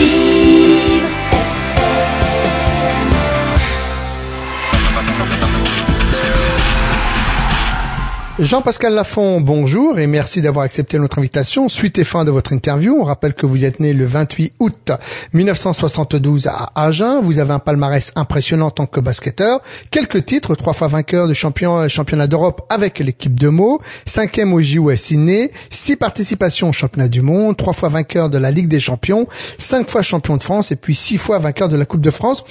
You. Jean-Pascal Lafont, bonjour et merci d'avoir accepté notre invitation. Suite et fin de votre interview, on rappelle que vous êtes né le 28 août 1972 à Agen. Vous avez un palmarès impressionnant en tant que basketteur. Quelques titres, trois fois vainqueur de champion, championnat d'Europe avec l'équipe de Meaux, cinquième au JO Sydney, six participations au championnat du monde, trois fois vainqueur de la Ligue des champions, cinq fois champion de France et puis six fois vainqueur de la Coupe de France.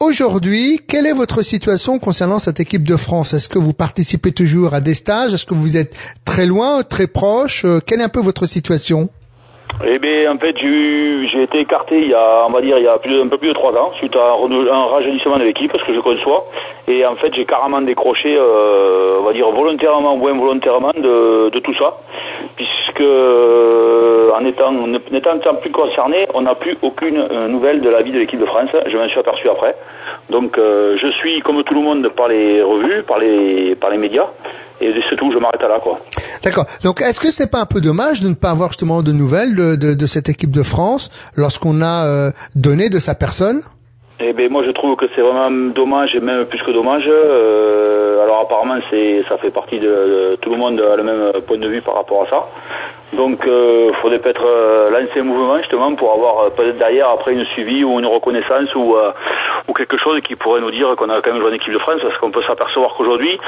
Aujourd'hui, quelle est votre situation concernant cette équipe de France? Est-ce que vous participez toujours à des stages? Est-ce que vous êtes très loin, très proche? Euh, Quelle est un peu votre situation? Eh bien, en fait, j'ai été écarté il y a, on va dire, il y a plus, un peu plus de trois ans, suite à un, rajeunissement de l'équipe, parce que je conçois. Et en fait, j'ai carrément décroché, euh, on va dire, volontairement ou involontairement de, tout ça, puisque en étant, n'étant plus concerné, on n'a plus aucune euh, nouvelle de la vie de l'équipe de France. Je m'en suis aperçu après. Donc, je suis, comme tout le monde, par les revues, par les, par les médias et c'est tout, je m'arrête à là, quoi. D'accord. Donc, est-ce que c'est pas un peu dommage de ne pas avoir justement de nouvelles de, de, cette équipe de France lorsqu'on a euh, donné de sa personne? Eh bien, moi, je trouve que c'est vraiment dommage, et même plus que dommage. Euh, alors, apparemment, c'est, ça fait partie de, tout le monde a le même point de vue par rapport à ça. Donc, il euh, faudrait peut-être euh, lancer un mouvement justement pour avoir peut-être derrière après une suivi ou une reconnaissance ou, ou quelque chose qui pourrait nous dire qu'on a quand même joué en équipe de France, parce qu'on peut s'apercevoir qu'aujourd'hui,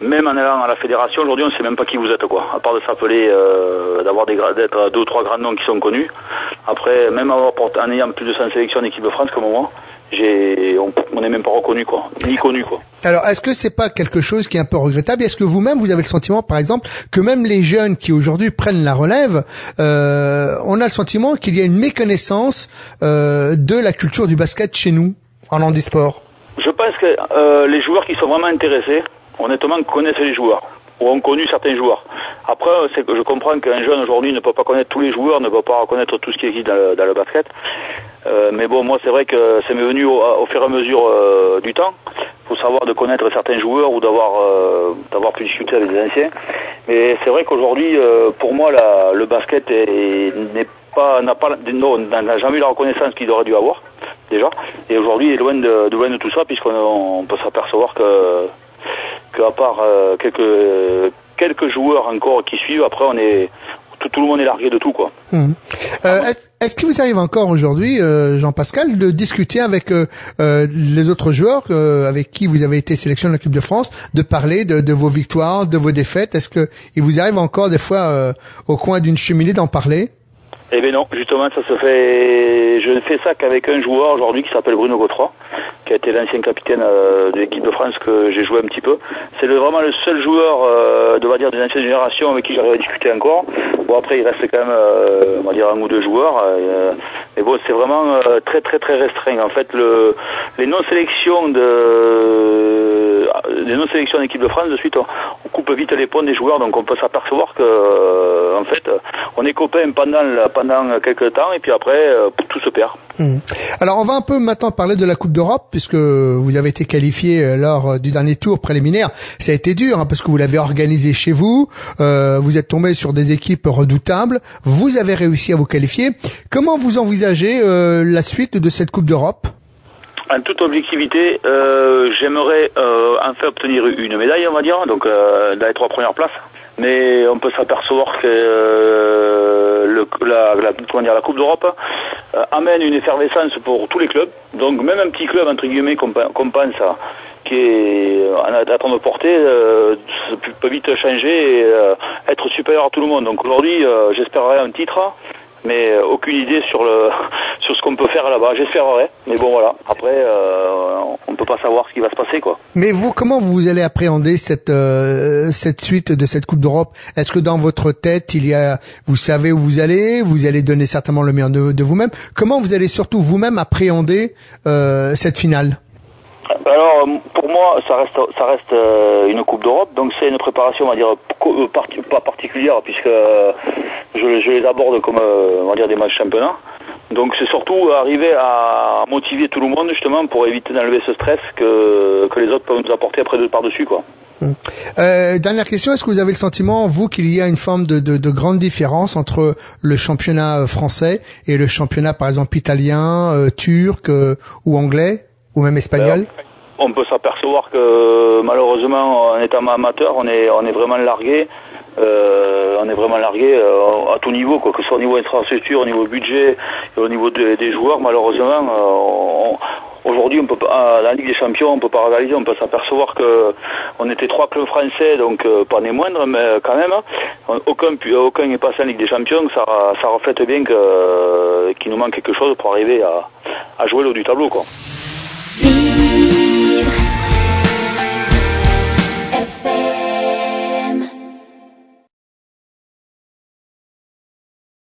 même en allant à la fédération, aujourd'hui, on ne sait même pas qui vous êtes, quoi. À part de s'appeler, d'avoir des d'être deux ou trois grands noms qui sont connus. Après, même en ayant plus de 100 sélections en équipe de France comme moi j'ai, on n'est même pas reconnu quoi, ni connu quoi. Alors, est-ce que c'est pas quelque chose qui est un peu regrettable? Est-ce que vous-même vous avez le sentiment, par exemple, que même les jeunes qui aujourd'hui prennent la relève, euh, on a le sentiment qu'il y a une méconnaissance euh, de la culture du basket chez nous? En handisport Je pense que euh, les joueurs qui sont vraiment intéressés, honnêtement, connaissent les joueurs ou ont connu certains joueurs. Après, je comprends qu'un jeune aujourd'hui ne peut pas connaître tous les joueurs, ne peut pas connaître tout ce qui existe dans le basket. Euh, mais bon, moi c'est vrai que ça m'est venu au, fur et à mesure euh, du temps. Il faut savoir de connaître certains joueurs ou d'avoir d'avoir pu discuter avec des anciens. Mais c'est vrai qu'aujourd'hui, pour moi, le basket n'est pas n'a pas n'a jamais eu la reconnaissance qu'il aurait dû avoir déjà. Et aujourd'hui, il est loin de, loin de tout ça puisqu'on peut s'apercevoir que qu'à part quelques quelques joueurs encore qui suivent, après on est tout, le monde est largué de tout quoi. Mmh. Euh, est-ce qu'il vous arrive encore aujourd'hui, euh, Jean-Pascal, de discuter avec euh, les autres joueurs avec qui vous avez été sélectionné en équipe de France, de parler de, vos victoires, de vos défaites? Est-ce que il vous arrive encore des fois au coin d'une cheminée d'en parler? Eh bien non, justement, ça se fait. Je ne fais ça qu'avec un joueur aujourd'hui qui s'appelle Bruno Gautreau, qui a été l'ancien capitaine euh, de l'équipe de France que j'ai joué un petit peu. C'est vraiment le seul joueur, euh, de, va dire, des anciennes générations avec qui j'arrive à discuter encore. Bon après, il reste quand même, euh, on va dire, un ou deux joueurs. mais bon, c'est vraiment très très très restreint. En fait, le, les non-sélections de les non-sélections d'équipe de France, de suite, on, coupe vite les ponts des joueurs, donc on peut s'apercevoir que, en fait, on est copains pendant pendant quelques temps et puis après tout se perd. Mmh. Alors on va un peu maintenant parler de la Coupe d'Europe puisque vous avez été qualifié euh, lors euh, du dernier tour préliminaire. Ça a été dur hein, parce que vous l'avez organisé chez vous. vous êtes tombé sur des équipes redoutables. Vous avez réussi à vous qualifier. Comment vous envisagez la suite de cette Coupe d'Europe? En toute objectivité, j'aimerais enfin obtenir une médaille, on va dire, donc dans les trois premières places mais on peut s'apercevoir que euh, le, la, la, la Coupe d'Europe euh, amène une effervescence pour tous les clubs. Donc même un petit club entre guillemets qu'on pense qui est à train de porter euh, peut vite changer et être supérieur à tout le monde. Donc aujourd'hui, j'espérerais un titre mais euh, aucune idée sur le sur ce qu'on peut faire là-bas. J'espérerais, mais bon voilà. Après, euh, on peut pas savoir ce qui va se passer quoi. Mais vous, comment vous allez appréhender cette euh, cette suite de cette Coupe d'Europe? Est-ce que dans votre tête il y a, vous savez où vous allez, vous allez donner certainement le meilleur de, de vous-même? Comment vous allez surtout vous-même appréhender cette finale? Alors pour moi ça reste ça reste une coupe d'Europe donc c'est une préparation on va dire pas particulière puisque je, les aborde comme euh, on va dire des matchs championnat. Donc c'est surtout arriver à motiver tout le monde justement pour éviter d'enlever ce stress que, que les autres peuvent nous apporter après de par-dessus quoi. Euh, dernière question, est-ce que vous avez le sentiment, vous, qu'il y a une forme de, de, de, grande différence entre le championnat euh, français et le championnat, par exemple, italien, euh, turc euh, ou anglais, ou même espagnol? On peut s'apercevoir que malheureusement, en étant amateur, on est, on est vraiment largué. Euh, on est vraiment largué euh, à tout niveau, quoi, que ce soit au niveau infrastructure, au niveau budget, et au niveau des joueurs. Malheureusement, on, Aujourd'hui, on peut pas, la Ligue des Champions, on peut pas réaliser, on peut s'apercevoir que on était trois clubs français, donc euh, pas des moindres, mais quand même, hein. aucun aucun n'est passé en Ligue des Champions. Ça, reflète bien que euh, qu'il nous manque quelque chose pour arriver à, jouer l'eau du tableau, quoi.